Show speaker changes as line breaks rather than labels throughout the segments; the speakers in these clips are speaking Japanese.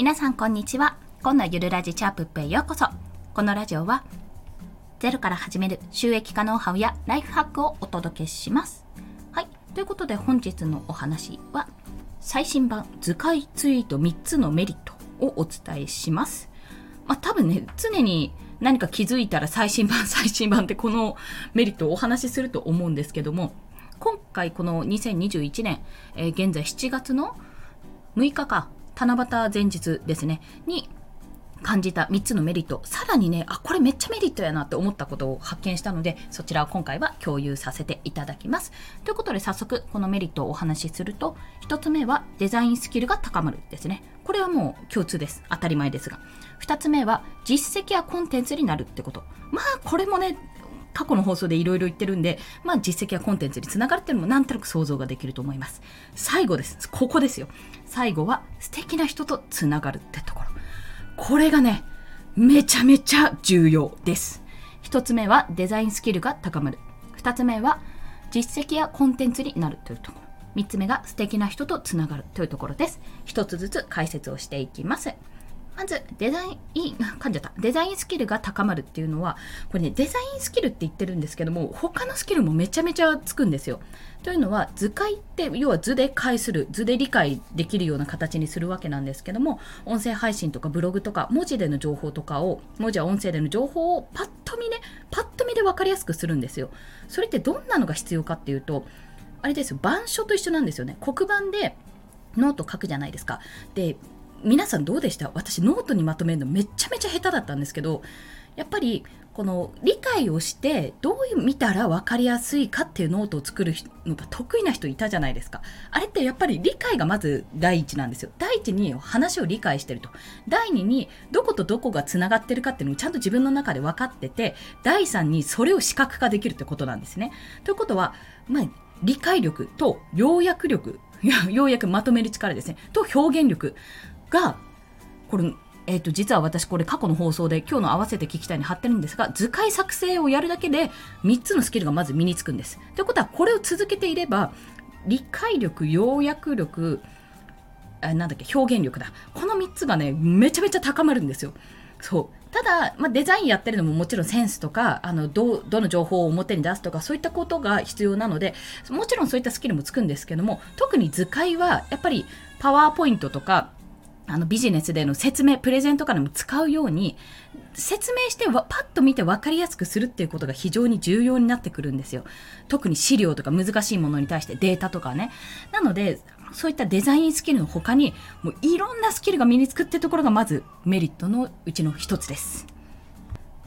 皆さんこんにちは。今度ゆるラジチャープップへようこそ。このラジオは、ゼロから始める収益化ノウハウやライフハックをお届けします。はい。ということで本日のお話は、最新版図解ツイート3つのメリットをお伝えします。まあ多分ね、常に何か気づいたら最新版 最新版ってこのメリットをお話しすると思うんですけども、今回この2021年、えー現在7月の6日か、七夕前日ですね、に感じた3つのメリット、さらにね、あ、これめっちゃメリットやなって思ったことを発見したので、そちらを今回は共有させていただきます。ということで早速このメリットをお話しすると、1つ目はデザインスキルが高まるですね。これはもう共通です。当たり前ですが。2つ目は実績やコンテンツになるってこと。まあこれもね、過去の放送でいろいろ言ってるんで、まあ実績やコンテンツにつながるっていうのもなんとなく想像ができると思います。最後です。ここですよ。最後は素敵な人とつながるってところ。これがね、めちゃめちゃ重要です。一つ目はデザインスキルが高まる。二つ目は実績やコンテンツになるというところ。三つ目が素敵な人とつながるというところです。一つずつ解説をしていきます。まず、デザイン、噛んじゃった。デザインスキルが高まるっていうのは、これね、デザインスキルって言ってるんですけども、他のスキルもめちゃめちゃつくんですよ。というのは、図解って、要は図で解する、図で理解できるような形にするわけなんですけども、音声配信とかブログとか、文字での情報とかを、文字や音声での情報をパッと見ね、パッと見で分かりやすくするんですよ。それってどんなのが必要かっていうと、あれですよ、板書と一緒なんですよね。黒板でノート書くじゃないですか。で、皆さんどうでした？私ノートにまとめるのめちゃめちゃ下手だったんですけどやっぱりこの理解をしてどう見たら分かりやすいかっていうノートを作るのが得意な人いたじゃないですか。あれってやっぱり理解がまず第一なんですよ。第一に話を理解してると。第二にどことどこがつながってるかっていうのをちゃんと自分の中で分かってて第三にそれを視覚化できるってことなんですね。ということはまあ理解力と要約力いやようやくまとめる力ですね。と表現力。がこれえー、と実は私これ過去の放送で今日の合わせて聞きたいに貼ってるんですが図解作成をやるだけで3つのスキルがまず身につくんです。ということはこれを続けていれば理解力要約力あなんだっけ表現力だこの3つがねめちゃめちゃ高まるんですよ。そうただ、まあ、デザインやってるのももちろんセンスとかあのどどの情報を表に出すとかそういったことが必要なのでもちろんそういったスキルもつくんですけども特に図解はやっぱりパワーポイントとかあのビジネスでの説明プレゼンとかでも使うように説明してわパッと見て分かりやすくするっていうことが非常に重要になってくるんですよ。特に資料とか難しいものに対してデータとかね。なのでそういったデザインスキルの他にもういろんなスキルが身につくってところがまずメリットのうちの一つです。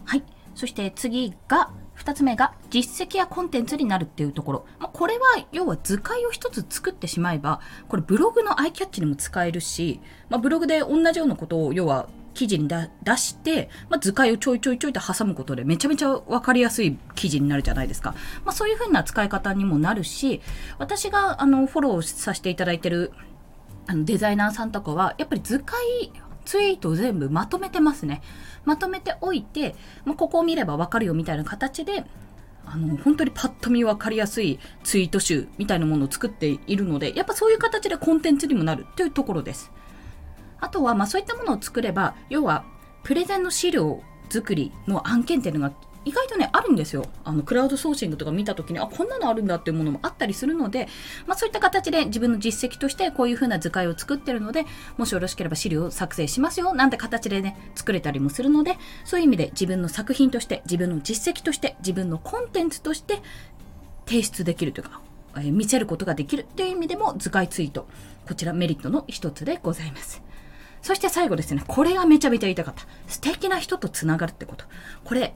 はい。そして次が2つ目が実績やコンテンツになるっていうところ、まあ、これは要は図解を1つ作ってしまえばこれブログのアイキャッチにも使えるし、まあ、ブログで同じようなことを要は記事に出して、まあ、図解をちょいちょいちょいと挟むことでめちゃめちゃ分かりやすい記事になるじゃないですか、まあ、そういう風な使い方にもなるし私があのフォローさせていただいてるあのデザイナーさんとかはやっぱり図解ツイート全部まとめてますね。まとめておいて、まあ、ここを見ればわかるよみたいな形で、あの、本当にパッと見分かりやすいツイート集みたいなものを作っているので、やっぱそういう形でコンテンツにもなるというところです。あとは、まあそういったものを作れば、要は、プレゼンの資料作りの案件っていうのが意外とね、あるんですよ。あの、クラウドソーシングとか見たときに、あ、こんなのあるんだっていうものもあったりするので、まあそういった形で自分の実績としてこういう風な図解を作ってるので、もしよろしければ資料を作成しますよ、なんて形でね、作れたりもするので、そういう意味で自分の作品として、自分の実績として、自分のコンテンツとして提出できるというか、えー見せることができるという意味でも図解ツイート、こちらメリットの一つでございます。そして最後ですね、これがめちゃめちゃ言いたかった。素敵な人とつながるってこと。これ、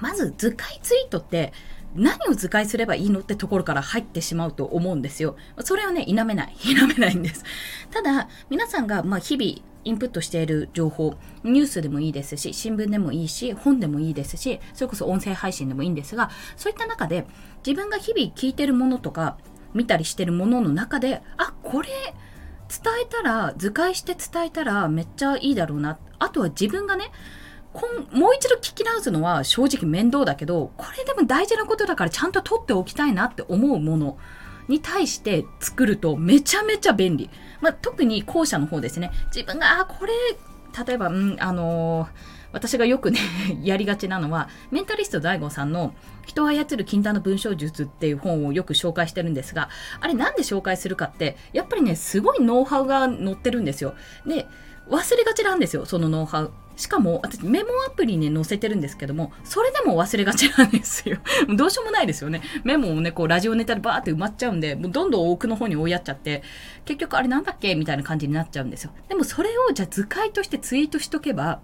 まず図解ツイートって何を図解すればいいのってところから入ってしまうと思うんですよ。それをね、否めない。否めないんです。ただ、皆さんがまあ日々インプットしている情報、ニュースでもいいですし、新聞でもいいし、本でもいいですし、それこそ音声配信でもいいんですが、そういった中で自分が日々聞いてるものとか、見たりしてるものの中で、あ、これ、伝えたら、図解して伝えたらめっちゃいいだろうな。あとは自分がね、こんもう一度聞き直すのは正直面倒だけど、これでも大事なことだからちゃんと取っておきたいなって思うものに対して作るとめちゃめちゃ便利。まあ、特に後者の方ですね。自分が、あ、これ、例えば、うん、あのー、私がよくね やりがちなのは、メンタリスト DAIGO さんの人を操る禁断の文章術っていう本をよく紹介してるんですが、あれなんで紹介するかって、やっぱりね、すごいノウハウが載ってるんですよ。で、忘れがちなんですよ、そのノウハウ。しかも、私メモアプリに載せてるんですけども、それでも忘れがちなんですよ。どうしようもないですよね。メモをね、こう、ラジオネタでバーって埋まっちゃうんで、もうどんどん奥の方に追いやっちゃって、結局あれなんだっけみたいな感じになっちゃうんですよ。でもそれをじゃあ図解としてツイートしとけば、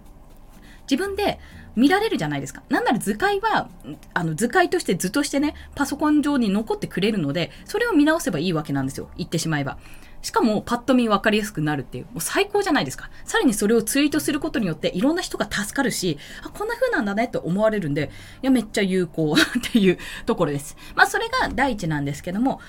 自分で見られるじゃないですか。なんなら図解は、あの図解として図としてね、パソコン上に残ってくれるので、それを見直せばいいわけなんですよ。言ってしまえば。しかもパッと見分かりやすくなるっていう、もう最高じゃないですか。さらにそれをツイートすることによっていろんな人が助かるし、あ、こんな風なんだねって思われるんで、いや、めっちゃ有効 っていうところです。まあ、それが第一なんですけども、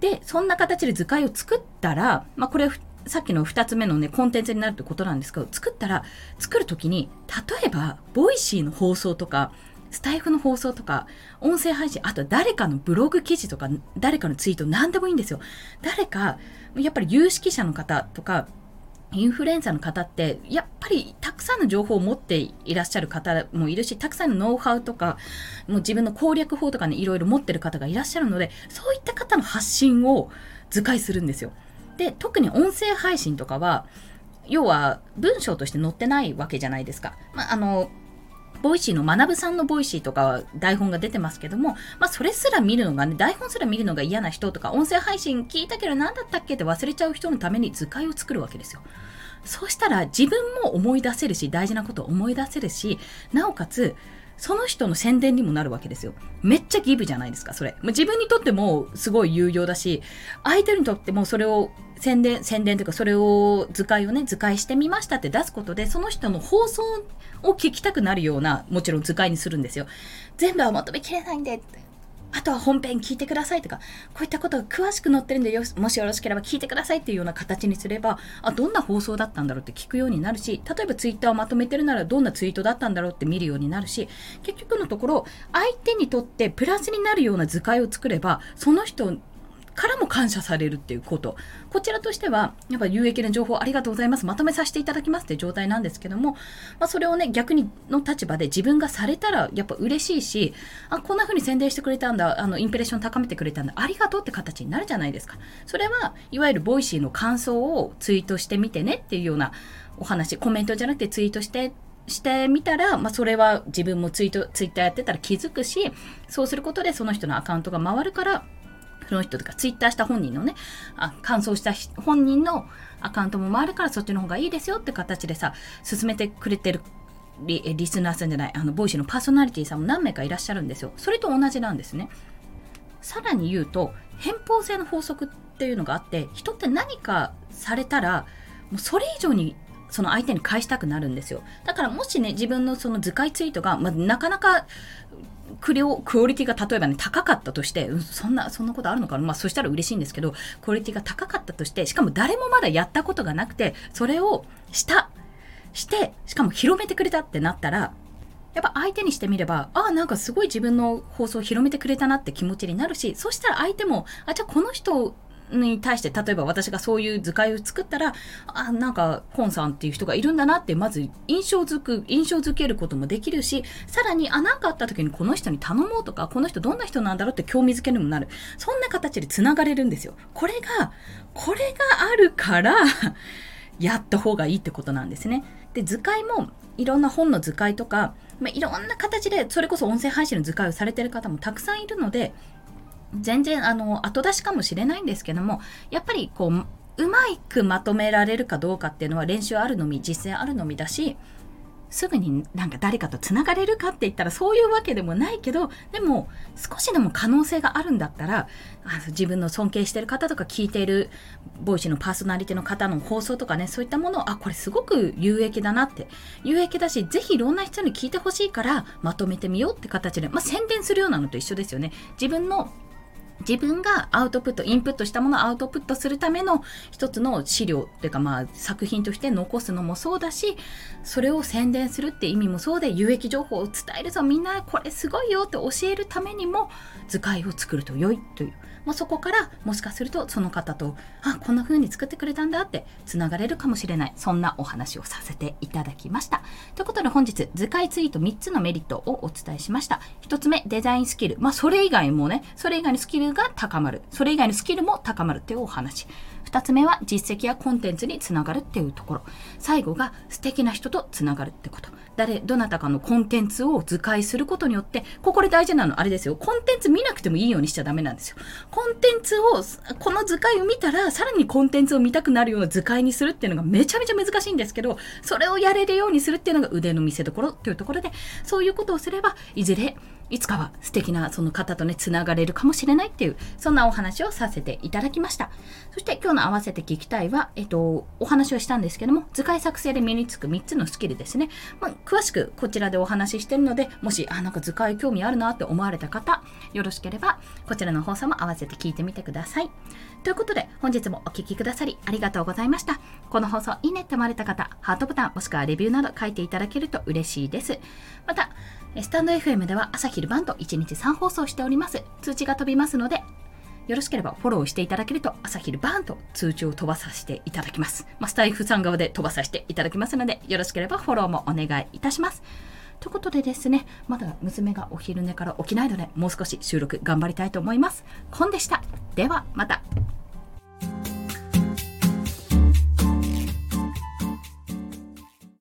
で、そんな形で図解を作ったら、まあ、これ、さっきの2つ目のね、コンテンツになるってことなんですけど、作ったら、作るときに、例えば、ボイシーの放送とか、スタイフの放送とか、音声配信、あと誰かのブログ記事とか、誰かのツイート、何でもいいんですよ。誰か、やっぱり有識者の方とか、インフルエンサーの方って、やっぱりたくさんの情報を持っていらっしゃる方もいるし、たくさんのノウハウとか、もう自分の攻略法とかね、いろいろ持ってる方がいらっしゃるので、そういった方の発信を図解するんですよ。で、特に音声配信とかは、要は文章として載ってないわけじゃないですか。まあ、あの、ボイシーの学さんのボイシーとか台本が出てますけども、まあそれすら見るのがね、台本すら見るのが嫌な人とか、音声配信聞いたけど何だったっけって忘れちゃう人のために図解を作るわけですよ。そうしたら自分も思い出せるし、大事なことを思い出せるし、なおかつ、その人の宣伝にもなるわけですよ。めっちゃギブじゃないですか、それ。自分にとってもすごい有用だし、相手にとってもそれを宣伝、宣伝というかそれを図解をね、図解してみましたって出すことで、その人の放送を聞きたくなるような、もちろん図解にするんですよ。全部はまとめきれないんで、あとは本編聞いてくださいとか、こういったことが詳しく載ってるんでよ、もしよろしければ聞いてくださいっていうような形にすれば、あ、どんな放送だったんだろうって聞くようになるし、例えばツイッターをまとめてるならどんなツイートだったんだろうって見るようになるし、結局のところ、相手にとってプラスになるような図解を作れば、その人からも感謝されるっていうこと。こちらとしては、やっぱ有益な情報ありがとうございます。まとめさせていただきますって状態なんですけども、まあ、それをね、逆にの立場で自分がされたらやっぱ嬉しいし、あ、こんな風に宣伝してくれたんだ、あの、インプレッション高めてくれたんだ、ありがとうって形になるじゃないですか。それは、いわゆるボイシーの感想をツイートしてみてねっていうようなお話、コメントじゃなくてツイートしてしてみたら、まあ、それは自分もツイート、ツイッターやってたら気づくし、そうすることでその人のアカウントが回るから、その人とかツイッターした本人のね、あ感想した本人のアカウントも回るからそっちの方がいいですよって形でさ、勧めてくれてるリリスナーさんじゃない、あの、ボイシーのパーソナリティさんも何名かいらっしゃるんですよ。それと同じなんですね。さらに言うと、返報性の法則っていうのがあって、人って何かされたら、もうそれ以上にその相手に返したくなるんですよ。だからもしね、自分のその図解ツイートが、まあ、なかなかクリオクオリティが例えばね、高かったとして、うん、そんな、そんなことあるのかな？まあ、そしたら嬉しいんですけど、クオリティが高かったとして、しかも誰もまだやったことがなくて、それをした、して、しかも広めてくれたってなったら、やっぱ相手にしてみれば、ああ、なんかすごい自分の放送を広めてくれたなって気持ちになるし、そしたら相手も、あ、じゃあこの人に対して、例えば私がそういう図解を作ったら、あ、なんか、コンさんっていう人がいるんだなって、まず印象づく、印象づけることもできるし、さらに、あ、なんかあった時にこの人に頼もうとか、この人どんな人なんだろうって興味づけにもなる。そんな形で繋がれるんですよ。これが、これがあるから やった方がいいってことなんですね。で、図解も、いろんな本の図解とか、まあ、いろんな形で、それこそ音声配信の図解をされてる方もたくさんいるので、全然あの後出しかもしれないんですけどもやっぱりこううまくまとめられるかどうかっていうのは練習あるのみ実践あるのみだしすぐになんか誰かとつながれるかって言ったらそういうわけでもないけどでも少しでも可能性があるんだったらあの自分の尊敬してる方とか聞いているボイシーのパーソナリティの方の放送とかねそういったものをあこれすごく有益だなって有益だしぜひいろんな人に聞いてほしいからまとめてみようって形で、まあ、宣伝するようなのと一緒ですよね。自分の自分がアウトプット、インプットしたものをアウトプットするための一つの資料っていうかまあ作品として残すのもそうだし、それを宣伝するって意味もそうで有益情報を伝えるぞ、みんなこれすごいよって教えるためにも図解を作ると良いという。まあ、そこからもしかするとその方とあこんな風に作ってくれたんだってつながれるかもしれない。そんなお話をさせていただきました。ということで本日図解ツイート3つのメリットをお伝えしました。1つ目デザインスキル。まあそれ以外もねそれ以外のスキルが高まる。それ以外のスキルも高まるっていうお話。2つ目は実績やコンテンツにつながるっていうところ。最後が素敵な人とつながるってこと。誰どなたかのコンテンツを図解することによってここで大事なのあれですよ。コンテンツ見なくてもいいようにしちゃダメなんですよ。コンテンツをこの図解を見たらさらにコンテンツを見たくなるような図解にするっていうのがめちゃめちゃ難しいんですけどそれをやれるようにするっていうのが腕の見せ所というところでそういうことをすればいずれいつかは素敵なその方とね、つながれるかもしれないっていう、そんなお話をさせていただきました。そして今日の合わせて聞きたいは、えっと、お話をしたんですけども、図解作成で身につく3つのスキルですね。まあ、詳しくこちらでお話ししてるので、もし、あ、なんか図解興味あるなって思われた方、よろしければ、こちらの放送も合わせて聞いてみてください。ということで、本日もお聴きくださりありがとうございました。この放送いいねって思われた方、ハートボタンもしくはレビューなど書いていただけると嬉しいです。また、スタンド FM では朝昼晩と1日3放送しております。通知が飛びますので、よろしければフォローしていただけると朝昼晩と通知を飛ばさせていただきます。まあ、スタイフさん側で飛ばさせていただきますので、よろしければフォローもお願いいたします。ということでですね、まだ娘がお昼寝から起きないので、もう少し収録頑張りたいと思います。コンでした。では、また。